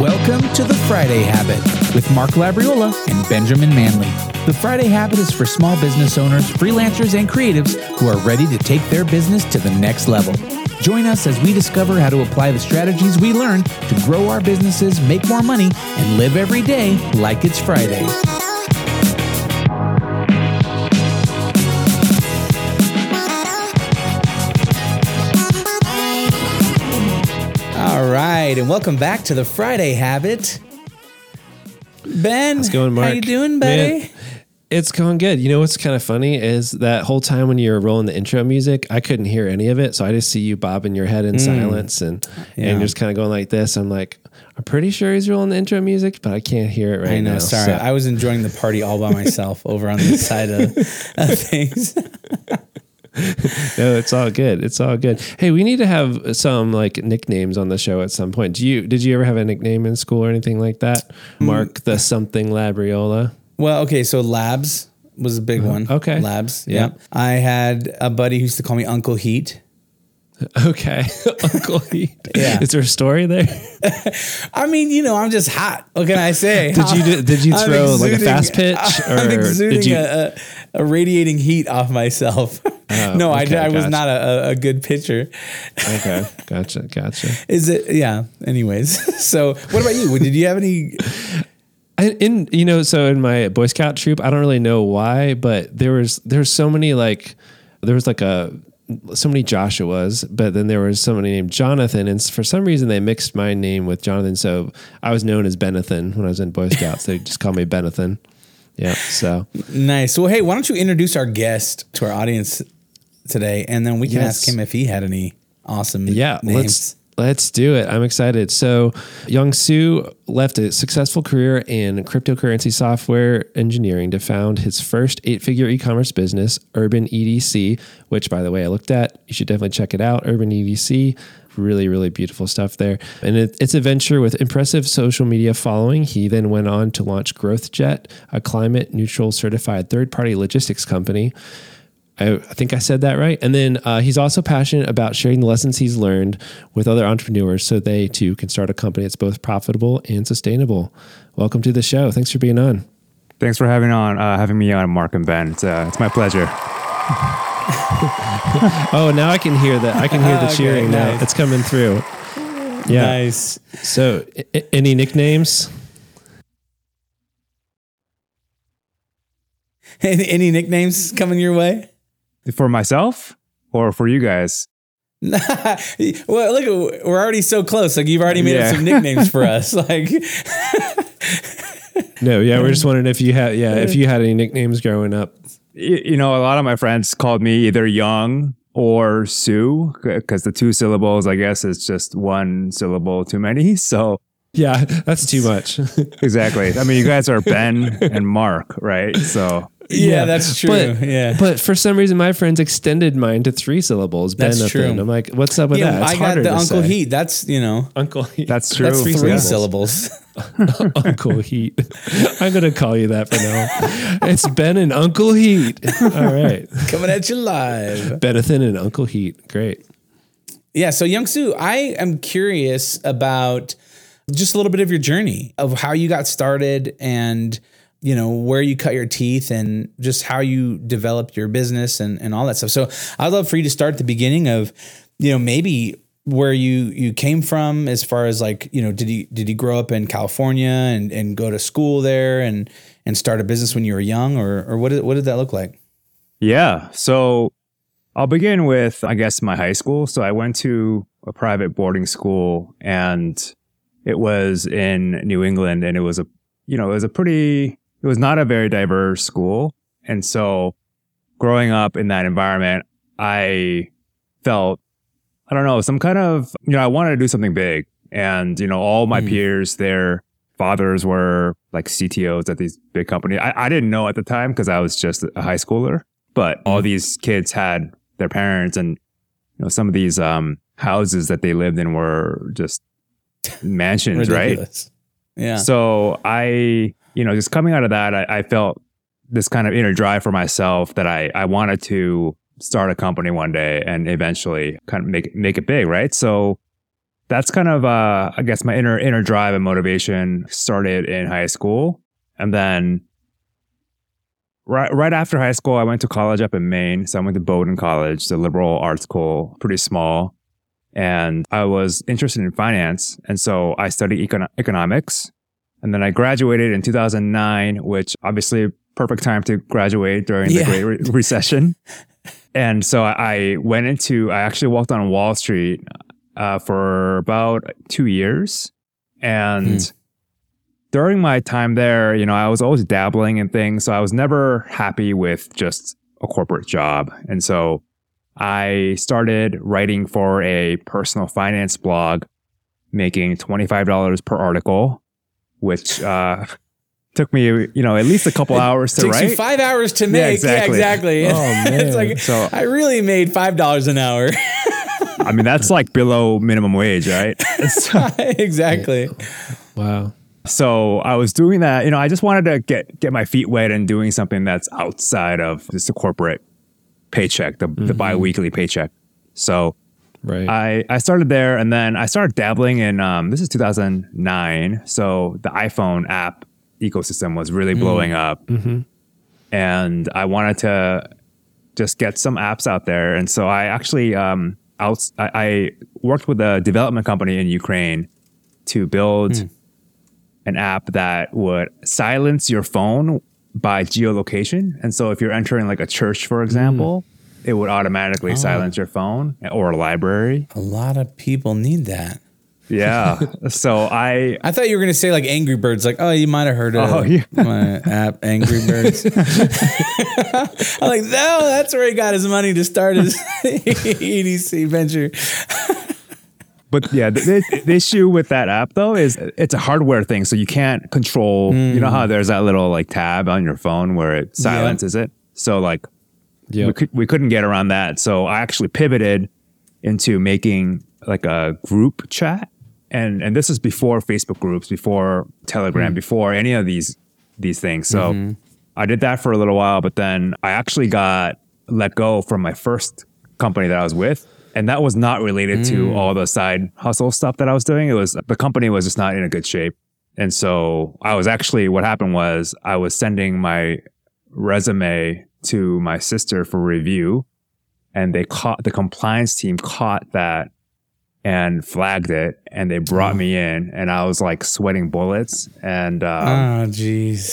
Welcome to the Friday Habit with Mark Labriola and Benjamin Manley. The Friday Habit is for small business owners, freelancers, and creatives who are ready to take their business to the next level. Join us as we discover how to apply the strategies we learn to grow our businesses, make more money, and live every day like it's Friday. Right, and welcome back to the Friday Habit. Ben, How's it going, Mark? How you doing, buddy? Man, it's going good. You know what's kind of funny is that whole time when you were rolling the intro music, I couldn't hear any of it, so I just see you bobbing your head in mm. silence and Yeah. and just kind of going like this. I'm like, I'm pretty sure he's rolling the intro music, but I can't hear it right I know. now. sorry, so- I was enjoying the party all by myself over on the side of, of things. no, it's all good. It's all good. Hey, we need to have some like nicknames on the show at some point. Do you did you ever have a nickname in school or anything like that? Mm. Mark the something Labriola. Well, okay, so Labs was a big one. Uh-huh. okay. Labs. Yeah. Yeah. I had a buddy who used to call me Uncle Heat. Okay, Uncle Heat. Yeah. Is there a story there? I mean, you know, I'm just hot. What can I say? Did you did you throw, like, a fast pitch, or did you- a, a, a radiating heat off myself. Oh, no, I, okay, I was gotcha. not a, a, a good pitcher. Okay, gotcha, gotcha. Is it? Yeah. Anyways, so what about you? Did you have any? I, in you know, so in my Boy Scout troop, I don't really know why, but there was there's so many like there was like a so many Joshuas, but then there was somebody named Jonathan, and for some reason they mixed my name with Jonathan, so I was known as Benathan when I was in Boy Scouts. they just called me Benathan. Yeah, so Nice. Well, hey, why don't you introduce our guest to our audience today, and then we can Yes. ask him if he had any awesome Yeah, names. let's let's do it. I'm excited. So, Yong-Soo left a successful career in cryptocurrency software engineering to found his first eight-figure e-commerce business, Urban EDC, which by the way I looked at. You should definitely check it out. Urban EDC. Really, really beautiful stuff there. And it, it's a venture with impressive social media following. He then went on to launch GrowthJet, a climate neutral certified third party logistics company. I, I think I said that right. And then uh, he's also passionate about sharing the lessons he's learned with other entrepreneurs so they too can start a company that's both profitable and sustainable. Welcome to the show. Thanks for being on. Thanks for having on uh, having me on, Mark and Ben. It's, uh, it's my pleasure. Oh, now I can hear that. I can hear the Okay, cheering now. It's coming through. Yeah. Nice. So, I- I- any nicknames? Any, any nicknames coming your way? For myself or for you guys? well, look, we're already so close. Like you've already made Yeah. up some nicknames for us. Like, No. Yeah, we're just wondering if you had. Yeah, if you had any nicknames growing up. You know, a lot of my friends called me either Young or Sue because the two syllables, I guess, is just one syllable too many. So, Yeah, that's too much. exactly. I mean, you guys are Ben and Mark, right? So, yeah, that's true. But, yeah. but for some reason, my friends extended mine to three syllables. That's Benathan. true. I'm like, what's up with yeah, that? It's I got harder the Uncle say. Heat. That's you know, Uncle Heat. that's true. that's three Yeah. syllables. Uncle Heat. I'm gonna call you that for now. It's Ben and Uncle Heat. All right, Coming at you live. Benathan and Uncle Heat. Great. Yeah. So, Yong-Soo, I am curious about just a little bit of your journey of how you got started and, you know, where you cut your teeth and just how you developed your business and, and all that stuff. So, I'd love for you to start at the beginning of, you know, maybe where you you came from as far as like you know did you did you grow up in California and and go to school there and and start a business when you were young or or what did what did that look like Yeah. So I'll begin with, I guess, my high school. So I went to a private boarding school and it was in New England and it was a, you know, it was a pretty, it was not a very diverse school. And so growing up in that environment, I felt, I don't know, some kind of, you know, I wanted to do something big. And, you know, all my Mm. peers, their fathers were like CTOs at these big companies. I, I didn't know at the time because I was just a high schooler, but all these kids had their parents and, you know, some of these um, houses that they lived in were just mansions, right? Yeah So I, you know, just coming out of that, I, I felt this kind of inner drive for myself that I, I wanted to start a company one day and eventually kind of make make it big, right? So that's kind of uh, I guess my inner inner drive and motivation started in high school, and then right right after high school, I went to college up in Maine. So I went to Bowdoin College, the liberal arts school, pretty small, and I was interested in finance, and so I studied econ- economics, and then I graduated in 2009, which obviously perfect time to graduate during Yeah. the Great Re- Recession. And so I went into, I actually walked on Wall Street uh, for about two years. And during my time there, you know, I was always dabbling in things. So I was never happy with just a corporate job. And so I started writing for a personal finance blog, making $25 per article, which uh, took me, you know, at least a couple hours to Takes write. you five hours to make. Yeah, exactly. exactly. Oh, it's man. like So- I really made five dollars an hour. I mean, that's like below minimum wage, right? so, exactly. Wow. so I was doing that. You know, I just wanted to get get my feet wet and doing something that's outside of just a corporate paycheck, the, the biweekly paycheck. So Right. I, I started there and then I started dabbling in um, this is 2009. So the iPhone app ecosystem was really blowing up. And I wanted to just get some apps out there. And so I actually um, out, I, I worked with a development company in Ukraine to build an app that would silence your phone by geolocation. And so if you're entering like a church, for mm. example, it would automatically oh. silence your phone or a library. A lot of people need that. Yeah. so I I thought you were gonna say like Angry Birds, like oh you might have heard of Oh, yeah. my app Angry Birds. I'm like no, that's where he got his money to start his EDC venture. But yeah, the, the, the issue with that app though is it's a hardware thing, so you can't control. You know how mm. there's that little like tab on your phone where it silences it. So like we could we couldn't get around that. So I actually pivoted into making like a group chat, and and this is before Facebook groups, before Telegram, mm. before any of these these things. So mm-hmm. I did that for a little while, but then I actually got let go from my first company that I was with. And that was not related to all the side hustle stuff that I was doing. It was the company was just not in a good shape. And so I was actually, what happened was I was sending my resume to my sister for review and they caught, the compliance team caught that and flagged it and they brought me in and I was like sweating bullets. And, um, Oh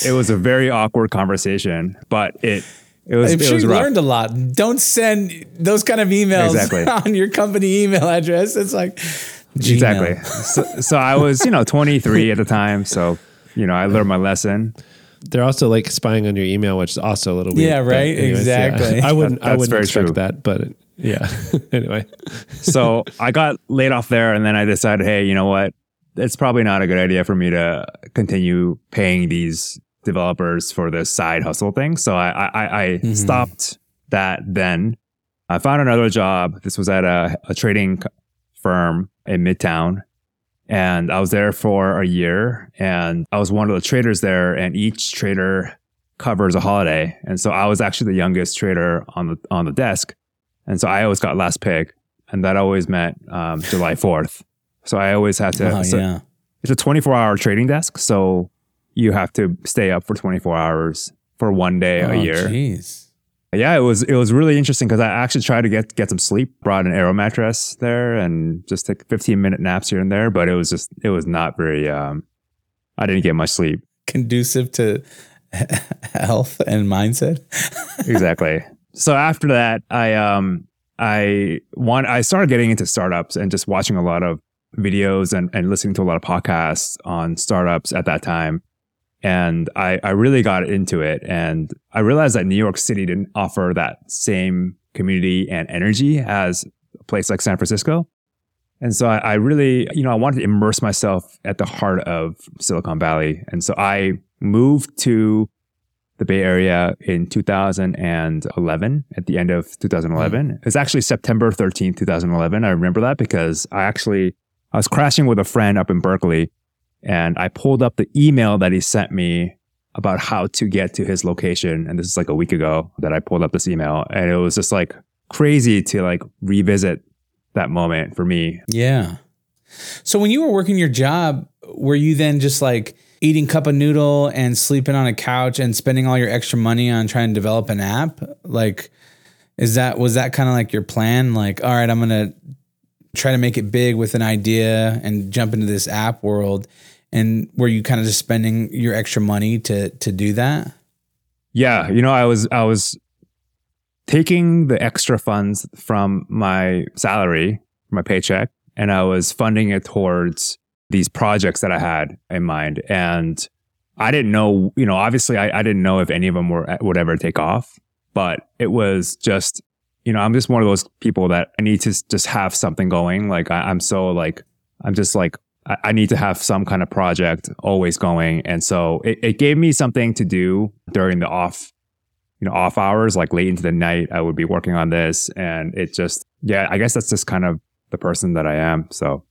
it was a very awkward conversation, but it, it was, I'm it sure was you rough. learned a lot. Don't send those kind of emails Exactly. on your company email address. It's like Gmail. Exactly. So, so I was, you know, 23 at the time. So, you know, I learned my lesson. They're also like spying on your email, which is also a little weird. Yeah, but right? Exactly. I wouldn't. That- I wouldn't expect true. that, but yeah. anyway, So I got laid off there and then I decided, hey, you know what? It's probably not a good idea for me to continue paying these developers for this side hustle thing. So I, I, I stopped that then. I found another job. This was at a, a trading firm in Midtown. And I was there for a year and I was one of the traders there and each trader covers a holiday. And so I was actually the youngest trader on the on the desk. And so I always got last pick and that always meant um, July 4th. So I always had to Oh so yeah. it's a 24 hour trading desk. So you have to stay up for 24 hours for one day Oh, a year. Jeez. Yeah, it was it was really interesting because I actually tried to get get some sleep. Brought an aero mattress there and just took 15 minute naps here and there, but it was just it was not very. Um, I didn't get much sleep. Conducive to health and mindset. exactly. So after that, I um I want I started getting into startups and just watching a lot of videos and, and listening to a lot of podcasts on startups at that time. And I, I really got into it. And I realized that New York City didn't offer that same community and energy as a place like San Francisco. And so I, I really, you know, I wanted to immerse myself at the heart of Silicon Valley. And so I moved to the Bay Area in 2011, at the end of 2011. Mm. It was actually September 13th, 2011. I remember that because I actually, I was crashing with a friend up in Berkeley and I pulled up the email that he sent me about how to get to his location. And this is like a week ago that I pulled up this email and it was just like crazy to like revisit that moment for me. Yeah. So when you were working your job, were you then just like eating cup of noodle and sleeping on a couch and spending all your extra money on trying to develop an app? Like, is that was that kind of like your plan? Like, all right, I'm gonna try to make it big with an idea and jump into this app world. And were you kind of just spending your extra money to to do that? Yeah, you know, I was I was taking the extra funds from my salary, my paycheck, and I was funding it towards these projects that I had in mind. And I didn't know, you know, obviously I, I didn't know if any of them were would ever take off, but it was just, you know, I'm just one of those people that I need to just have something going. Like I, am so like, I'm just like, I, I, need to have some kind of project always going. And so it, it gave me something to do during the off, you know, off hours, like late into the night, I would be working on this. And it just, yeah, I guess that's just kind of the person that I am. So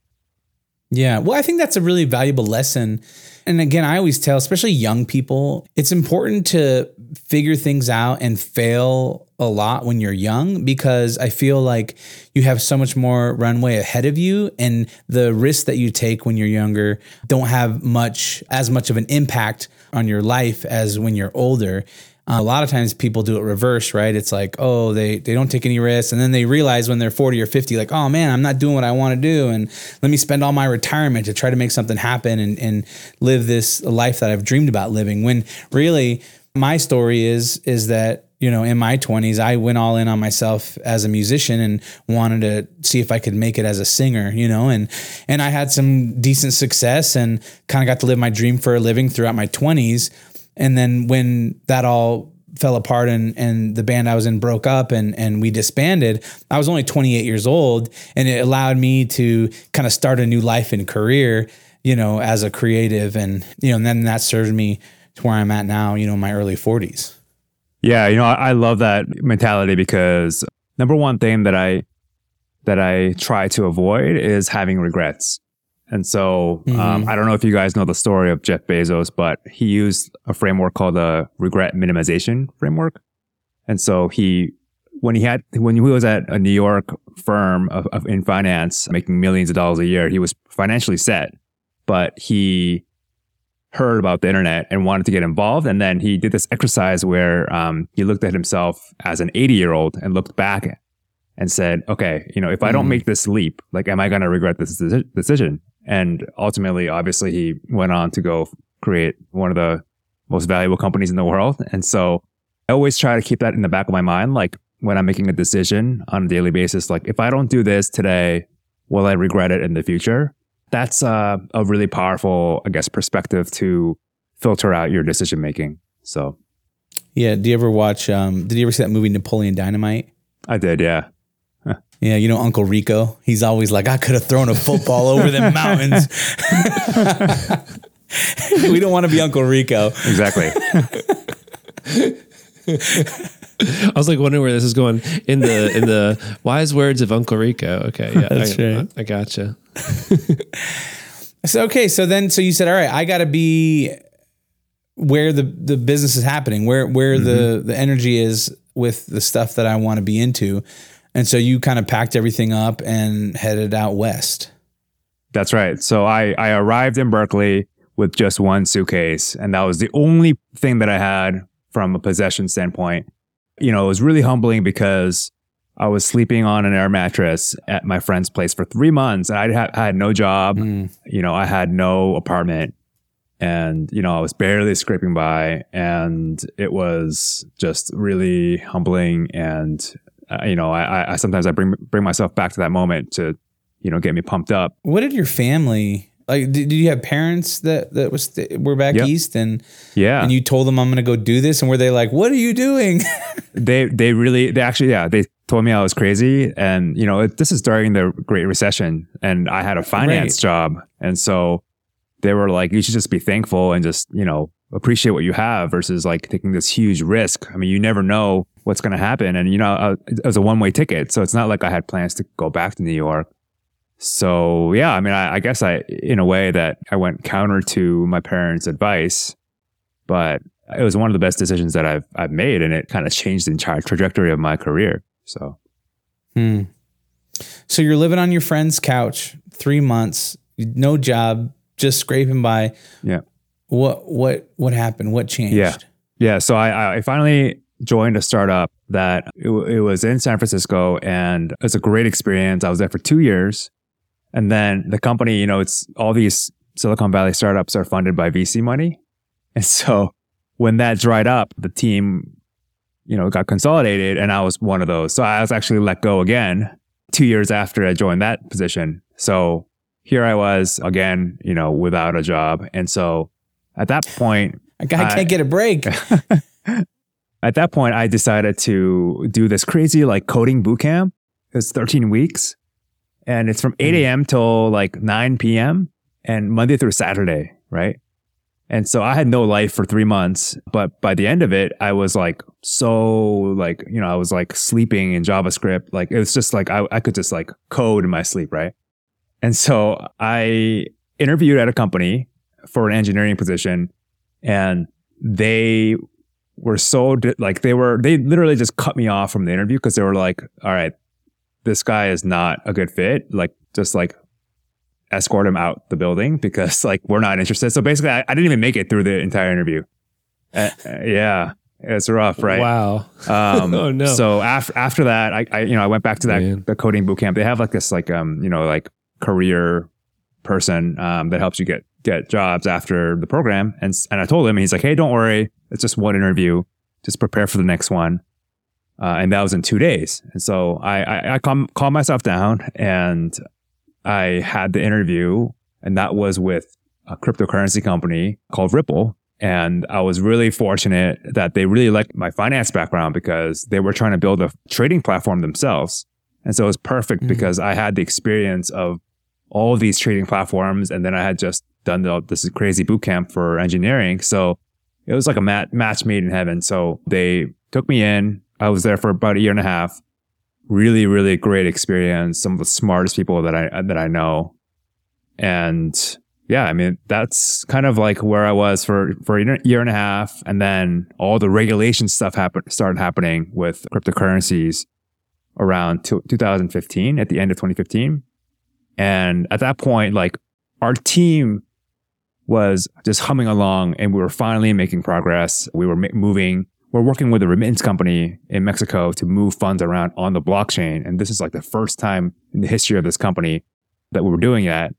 yeah. Well, I think that's a really valuable lesson. And again, I always tell, especially young people, it's important to figure things out and fail a lot when you're young because I feel like you have so much more runway ahead of you and the risks that you take when you're younger don't have much as much of an impact on your life as when you're older. Uh, a lot of times people do it reverse, right? It's like, oh, they they don't take any risks, and then they realize when they're 40 or 50, like, oh man, I'm not doing what I want to do, and let me spend all my retirement to try to make something happen and and live this life that I've dreamed about living. When really, my story is is that you know in my 20s I went all in on myself as a musician and wanted to see if I could make it as a singer, you know, and and I had some decent success and kind of got to live my dream for a living throughout my 20s and then when that all fell apart and and the band I was in broke up and and we disbanded, I was only 28 years old and it allowed me to kind of start a new life and career, you know, as a creative and you know, and then that served me to where I'm at now, you know, my early 40s. Yeah, you know, I, I love that mentality because number one thing that I that I try to avoid is having regrets. And so um, mm-hmm. um, I don't know if you guys know the story of Jeff Bezos, but he used a framework called the regret minimization framework. And so he, when he had, when he was at a New York firm of, of in finance, making millions of dollars a year, he was financially set, but he heard about the internet and wanted to get involved. And then he did this exercise where um, he looked at himself as an 80 year old and looked back and said, okay, you know, if I don't mm-hmm. make this leap, like, am I going to regret this decision? And ultimately, obviously, he went on to go create one of the most valuable companies in the world. And so I always try to keep that in the back of my mind. Like when I'm making a decision on a daily basis, like if I don't do this today, will I regret it in the future? That's uh, a really powerful, I guess, perspective to filter out your decision making. So, yeah. Do you ever watch? Um, did you ever see that movie Napoleon Dynamite? I did. Yeah. Yeah, you know Uncle Rico. He's always like, I could have thrown a football over the mountains. we don't want to be Uncle Rico. Exactly. I was like wondering where this is going in the in the wise words of Uncle Rico. Okay, yeah, that's I, right. I, I gotcha. so okay, so then so you said, all right, I got to be where the the business is happening, where where mm-hmm. the the energy is with the stuff that I want to be into. And so you kind of packed everything up and headed out west. That's right. So I, I arrived in Berkeley with just one suitcase, and that was the only thing that I had from a possession standpoint. You know, it was really humbling because I was sleeping on an air mattress at my friend's place for three months, and I had, had no job. Mm. You know, I had no apartment, and you know, I was barely scraping by, and it was just really humbling and uh, you know, I, I sometimes I bring bring myself back to that moment to, you know, get me pumped up. What did your family like? Did, did you have parents that that was were back yep. east and yeah, and you told them I'm going to go do this, and were they like, "What are you doing?" they they really they actually yeah they told me I was crazy, and you know, it, this is during the Great Recession, and I had a finance right. job, and so they were like, "You should just be thankful and just you know." appreciate what you have versus like taking this huge risk. I mean, you never know what's going to happen. And, you know, uh, it was a one way ticket. So it's not like I had plans to go back to New York. So yeah, I mean, I, I, guess I, in a way that I went counter to my parents' advice, but it was one of the best decisions that I've, I've made. And it kind of changed the entire trajectory of my career. So. Hmm. So you're living on your friend's couch, three months, no job, just scraping by. Yeah. What what what happened? What changed? Yeah. Yeah. So I, I finally joined a startup that it, it was in San Francisco and it was a great experience. I was there for two years. And then the company, you know, it's all these Silicon Valley startups are funded by VC money. And so when that dried up, the team, you know, got consolidated and I was one of those. So I was actually let go again two years after I joined that position. So here I was again, you know, without a job. And so at that point, A guy I- can't get a break. at that point, I decided to do this crazy like coding boot camp. It was 13 weeks and it's from 8 mm. a.m. till like 9 p.m. and Monday through Saturday, right? And so I had no life for three months, but by the end of it, I was like so like, you know, I was like sleeping in JavaScript. Like it was just like I, I could just like code in my sleep, right? And so I interviewed at a company for an engineering position and they were so like they were they literally just cut me off from the interview because they were like all right this guy is not a good fit like just like escort him out the building because like we're not interested so basically i, I didn't even make it through the entire interview Uh, uh, yeah it's rough right Wow. um, Oh, no. So after after that, I, I you know I went back to that Man. the coding boot camp. They have like this like um you know like career person um that helps you get get jobs after the program. And and I told him he's like, hey, don't worry, it's just one interview. Just prepare for the next one. Uh, and that was in two days. And so I I, I calm, calmed myself down and I had the interview, and that was with a cryptocurrency company called Ripple. And I was really fortunate that they really liked my finance background because they were trying to build a trading platform themselves. And so it was perfect Mhm. because I had the experience of all of these trading platforms. And then I had just done the, this crazy boot camp for engineering. So it was like a mat, match made in heaven. So they took me in. I was there for about a year and a half. Really, really great experience. Some of the smartest people that I, that I know. And yeah, I mean, that's kind of like where I was for, for a year and a half. And then all the regulation stuff happened, started happening with cryptocurrencies around two- 2015, at the end of 2015. And at that point, like our team was just humming along and we were finally making progress. We were ma- moving, we're working with a remittance company in Mexico to move funds around on the blockchain. And this is like the first time in the history of this company that we were doing that.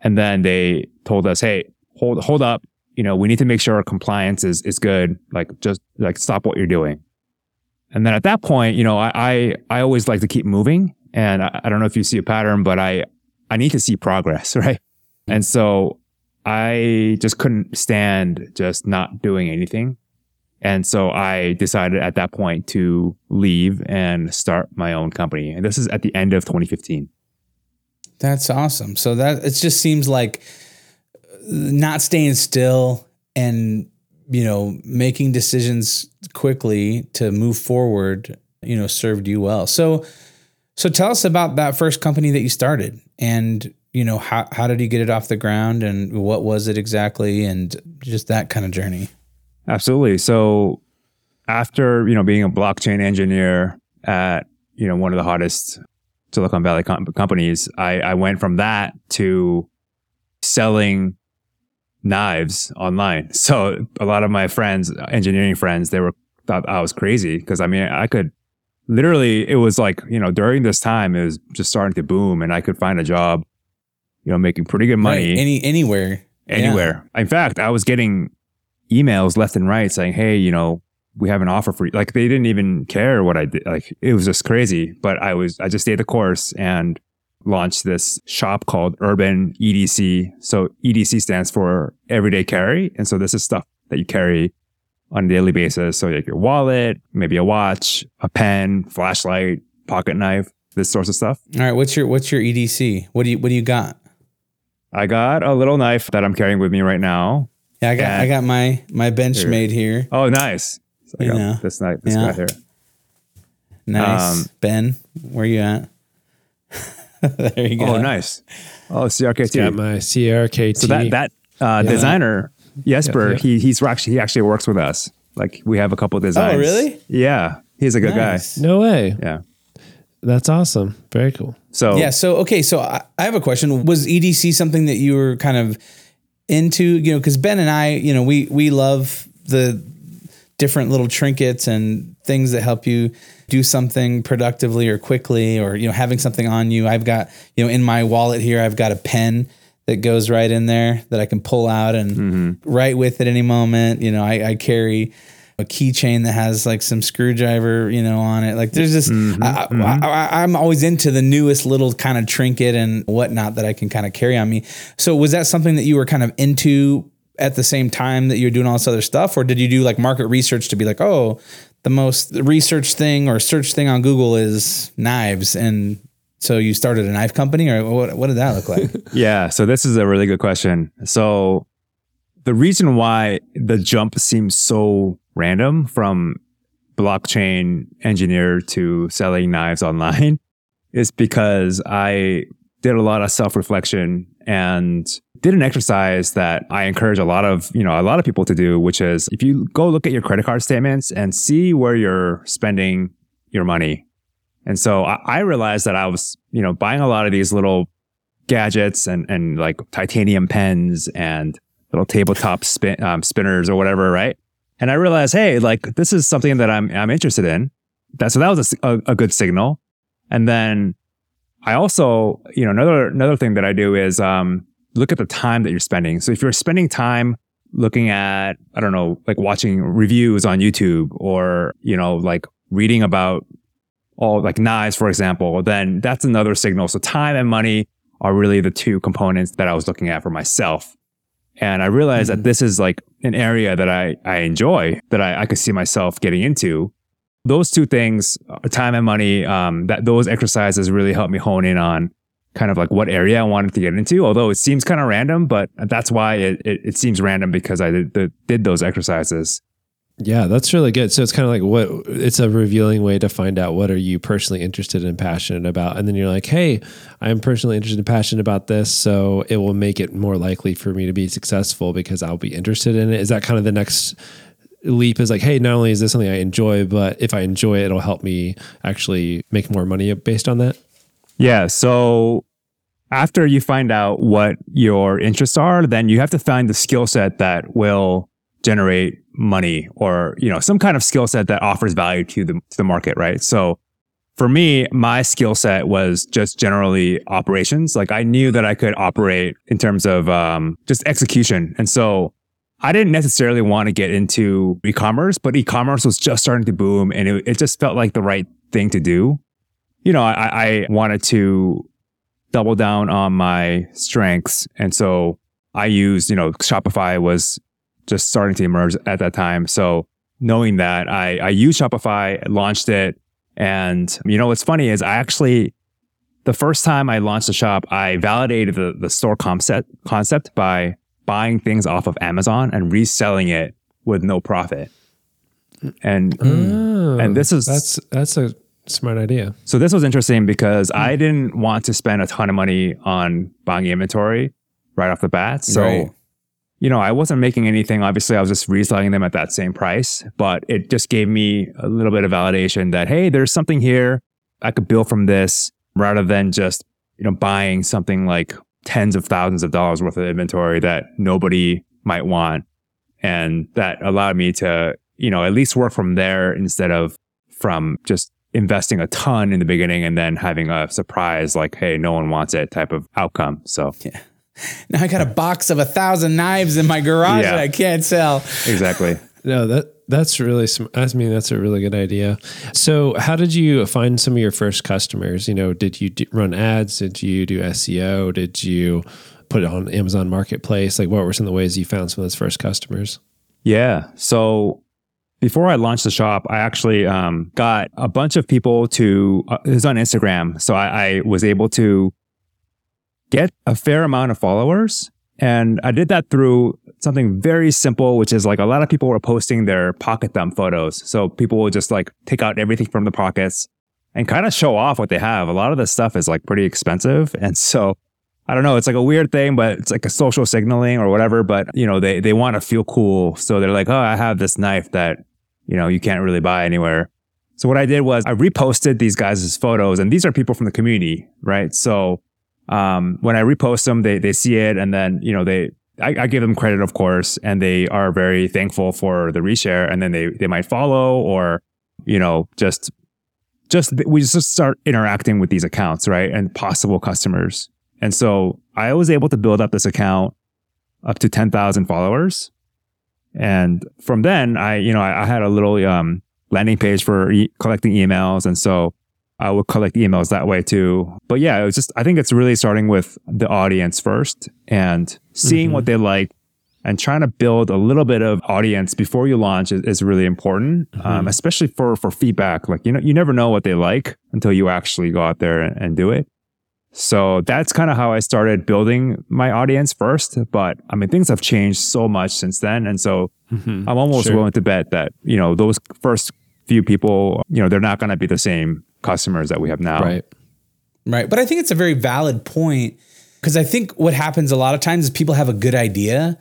And then they told us, Hey, hold, hold up. You know, we need to make sure our compliance is, is good. Like just like stop what you're doing. And then at that point, you know, I, I, I always like to keep moving. And I, I don't know if you see a pattern, but I, I need to see progress, right? And so I just couldn't stand just not doing anything. And so I decided at that point to leave and start my own company. And this is at the end of 2015. That's awesome. So that it just seems like uh, not staying still and you know making decisions quickly to move forward, you know, served you well. So so tell us about that first company that you started and you know how how did you get it off the ground and what was it exactly and just that kind of journey. Absolutely. So after, you know, being a blockchain engineer at, you know, one of the hottest Silicon Valley com- companies, I, I went from that to selling knives online. So a lot of my friends, engineering friends, they were thought I was crazy because I mean, I could literally, it was like, you know, during this time, it was just starting to boom and I could find a job, you know, making pretty good money Right. Any anywhere. Yeah. anywhere. In fact, I was getting emails left and right saying, "Hey, you know, we have an offer for you." Like they didn't even care what I did. Like it was just crazy. But I was I just stayed the course and launched this shop called Urban EDC. So EDC stands for Everyday Carry, and so this is stuff that you carry on a daily basis. So like your wallet, maybe a watch, a pen, flashlight, pocket knife, this sorts of stuff. All right, what's your what's your EDC? What do you what do you got? I got a little knife that I'm carrying with me right now. Yeah, I got Yeah. I got my my bench Here. made here. Oh, nice. So I You got know. this knife, this Yeah. guy here. Nice. Um, ben, where are you at? there you go. Oh, nice. Oh, CRKT. Got my CRKT. so that that uh, designer Jesper, Yeah, yeah. he he's actually he actually works with us. Like we have a couple of designs. Oh, really? Yeah, he's a good Nice. no way. Yeah. That's awesome. Very cool. So Yeah. So okay. So I, I have a question. Was EDC something that you were kind of into? You know, because Ben and I, you know, we we love the different little trinkets and things that help you do something productively or quickly, or you know, having something on you. I've got you know in my wallet here, I've got a pen that goes right in there that I can pull out and mm-hmm. write with at any moment. You know, I, I carry a keychain that has like some screwdriver, you know, on it. Like there's just, mm-hmm, I, I, mm-hmm. am always into the newest little kind of trinket and whatnot that I can kind of carry on me. So was that something that you were kind of into at the same time that you're doing all this other stuff? Or did you do like market research to be like, oh, the most research thing or search thing on Google is knives. And so you started a knife company or what, what did that look like? Yeah, so this is a really good question. So the reason why the jump seems so random from blockchain engineer to selling knives online is because I did a lot of self-reflection and did an exercise that I encourage a lot of, you know, a lot of people to do, which is if you go look at your credit card statements and see where you're spending your money. And so I, I realized that I was, you know, buying a lot of these little gadgets and, and like titanium pens and little tabletop spin, um, spinners or whatever, right? And I realized, hey, like this is something that I'm I'm interested in. That so that was a, a, a good signal. And then I also, you know, another another thing that I do is um, look at the time that you're spending. So if you're spending time looking at, I don't know, like watching reviews on YouTube or you know, like reading about all like knives, for example, then that's another signal. So time and money are really the two components that I was looking at for myself. And I realized Mm-hmm. that this is like an area that I, I enjoy, that I, I could see myself getting into. Those two things, uh, time and money, um, that those exercises really helped me hone in on kind of like what area I wanted to get into. Although it seems kind of random, but that's why it, it, it seems random because I did, the, did those exercises. Yeah, that's really good. So it's kind of like what it's a revealing way to find out what are you personally interested and passionate about. And then you're like, hey, I'm personally interested and passionate about this. So it will make it more likely for me to be successful because I'll be interested in it. Is that kind of the next leap is like, hey, not only is this something I enjoy, but if I enjoy it, it'll help me actually make more money based on that? Yeah. So after you find out what your interests are, then you have to find the skill set that will generate money or, you know, some kind of skill set that offers value to the, to the market, right? So for me, my skill set was just generally operations. Like I knew that I could operate in terms of um, just execution. And so I didn't necessarily want to get into e-commerce, but e-commerce was just starting to boom and it, it just felt like the right thing to do. You know, I, I wanted to double down on my strengths. And so I used, you know, Shopify was just starting to emerge at that time. So knowing that I, I used Shopify, launched it. And, you know, what's funny is I actually, the first time I launched the shop, I validated the, the store concept, concept by buying things off of Amazon and reselling it with no profit. And, Oh, and this is, that's that's a smart idea. so this was interesting because hmm. I didn't want to spend a ton of money on buying inventory right off the bat. So, Right. You know, I wasn't making anything. Obviously, I was just reselling them at that same price, but it just gave me a little bit of validation that, hey, there's something here. I could build from this rather than just, you know, buying something like tens of thousands of dollars worth of inventory that nobody might want. And that allowed me to, you know, at least work from there instead of from just investing a ton in the beginning and then having a surprise like, hey, no one wants it type of outcome. So now I got a box of a thousand knives in my garage Yeah. that I can't sell. exactly. No, that that's really sm- I mean that's a really good idea. So, how did you find some of your first customers? You know, did you do, run ads? Did you do SEO? Did you put it on Amazon Marketplace? Like, what were some of the ways you found some of those first customers? Yeah. So before I launched the shop, I actually um, got a bunch of people to, uh, it was on Instagram. So I, I was able to get a fair amount of followers. And I did that through something very simple, which is like a lot of people were posting their pocket dump photos. So people will just like take out everything from the pockets and kind of show off what they have. A lot of this stuff is like pretty expensive. And so I don't know. It's like a weird thing, but it's like a social signaling or whatever. But you know, they they want to feel cool, so they're like, "Oh, I have this knife that you know you can't really buy anywhere." So what I did was I reposted these guys' photos, and these are people from the community, right? So um, when I repost them, they they see it, and then you know they I, I, give them credit, of course, and they are very thankful for the reshare, and then they they might follow or you know just just we just start interacting with these accounts, right, and possible customers. And so I was able to build up this account up to ten thousand followers, and from then I you know I, I had a little um, landing page for e- collecting emails, and so I would collect emails that way too. But yeah, it was just, I think it's really starting with the audience first and seeing mm-hmm. what they like and trying to build a little bit of audience before you launch is, is really important, mm-hmm. um, especially for, for feedback. Like, you know, you never know what they like until you actually go out there and, and do it. So that's kind of how I started building my audience first. But I mean, things have changed so much since then. And so mm-hmm. I'm almost sure. willing to bet that, you know, those first few people, you know, they're not going to be the same customers that we have now. Right. Right. But I think it's a very valid point because I think what happens a lot of times is people have a good idea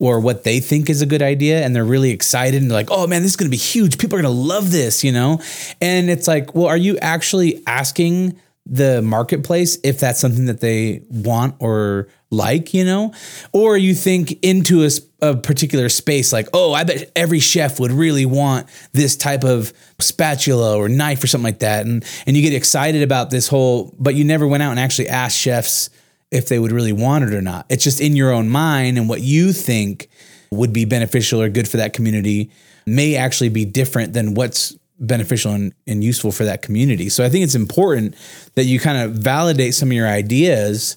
or what they think is a good idea and they're really excited and they're like, oh man, this is going to be huge. People are going to love this, you know? And it's like, well, are you actually asking the marketplace if that's something that they want or like, you know? Or you think into a, a, particular space like, oh, I bet every chef would really want this type of spatula or knife or something like that. And and you get excited about this whole, but you never went out and actually asked chefs if they would really want it or not. It's just in your own mind and what you think would be beneficial or good for that community may actually be different than what's beneficial and, and useful for that community. So I think it's important that you kind of validate some of your ideas,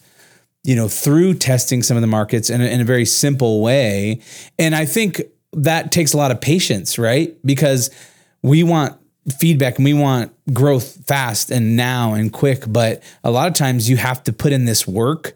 you know, through testing some of the markets in a, in a very simple way. And I think that takes a lot of patience, right? Because we want feedback and we want growth fast and now and quick, but a lot of times you have to put in this work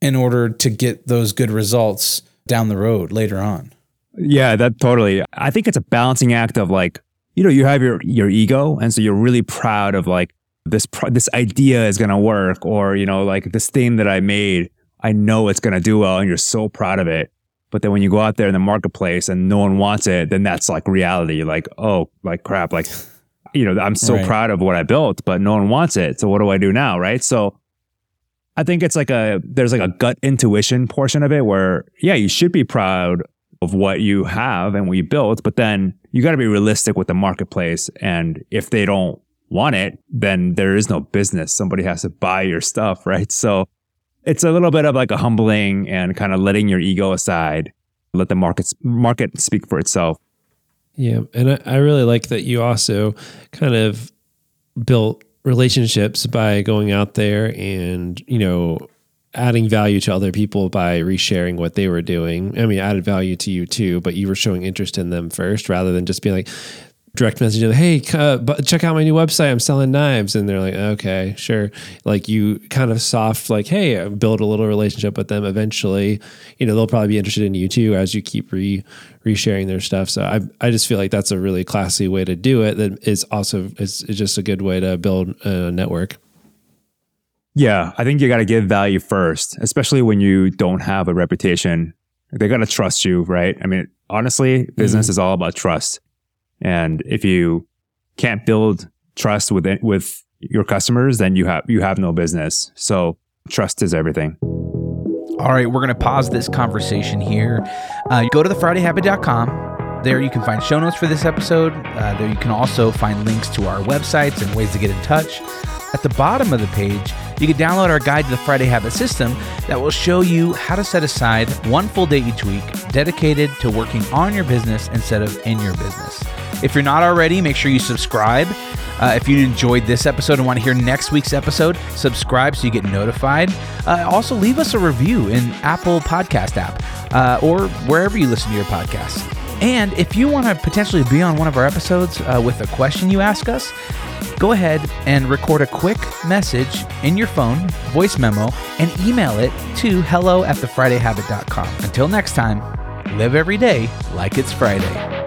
in order to get those good results down the road later on. Yeah, that totally. I think it's a balancing act of like you know, you have your your ego, and so you're really proud of like this pro- this idea is gonna work, or you know, like this thing that I made, I know it's gonna do well, and you're so proud of it. But then when you go out there in the marketplace and no one wants it, then that's like reality. Like, oh, like crap, like you know, I'm so right. proud of what I built, but no one wants it. So what do I do now, right? So I think it's like a there's like a gut intuition portion of it where yeah, you should be proud of what you have and what you built, but then you got to be realistic with the marketplace. And if they don't want it, then there is no business. Somebody has to buy your stuff, right? So it's a little bit of like a humbling and kind of letting your ego aside, let the market market speak for itself. Yeah, and I, I really like that you also kind of built relationships by going out there and you know adding value to other people by resharing what they were doing. I mean, added value to you too, but you were showing interest in them first rather than just being like direct messaging, them, hey, uh, check out my new website. I'm selling knives. And they're like, okay, sure. Like you kind of soft, like, hey, build a little relationship with them. Eventually, you know, they'll probably be interested in you too as you keep re resharing their stuff. So I, I just feel like that's a really classy way to do it. That is also, it's, is just a good way to build a network. Yeah, I think you got to give value first, especially when you don't have a reputation. They got to trust you, right? I mean, honestly, business mm-hmm. is all about trust. And if you can't build trust with it, with your customers, then you have you have no business. So trust is everything. All right, we're going to pause this conversation here. Uh, go to thefridayhabit.com. There you can find show notes for this episode. Uh, there you can also find links to our websites and ways to get in touch. At the bottom of the page, you can download our guide to the Friday Habit System that will show you how to set aside one full day each week dedicated to working on your business instead of in your business. If you're not already, make sure you subscribe. Uh, if you enjoyed this episode and want to hear next week's episode, subscribe so you get notified. Uh, also, leave us a review in Apple Podcast app uh, or wherever you listen to your podcasts. And if you want to potentially be on one of our episodes uh, with a question you ask us, go ahead and record a quick message in your phone, voice memo, and email it to hello at thefridayhabit.com. Until next time, live every day like it's Friday.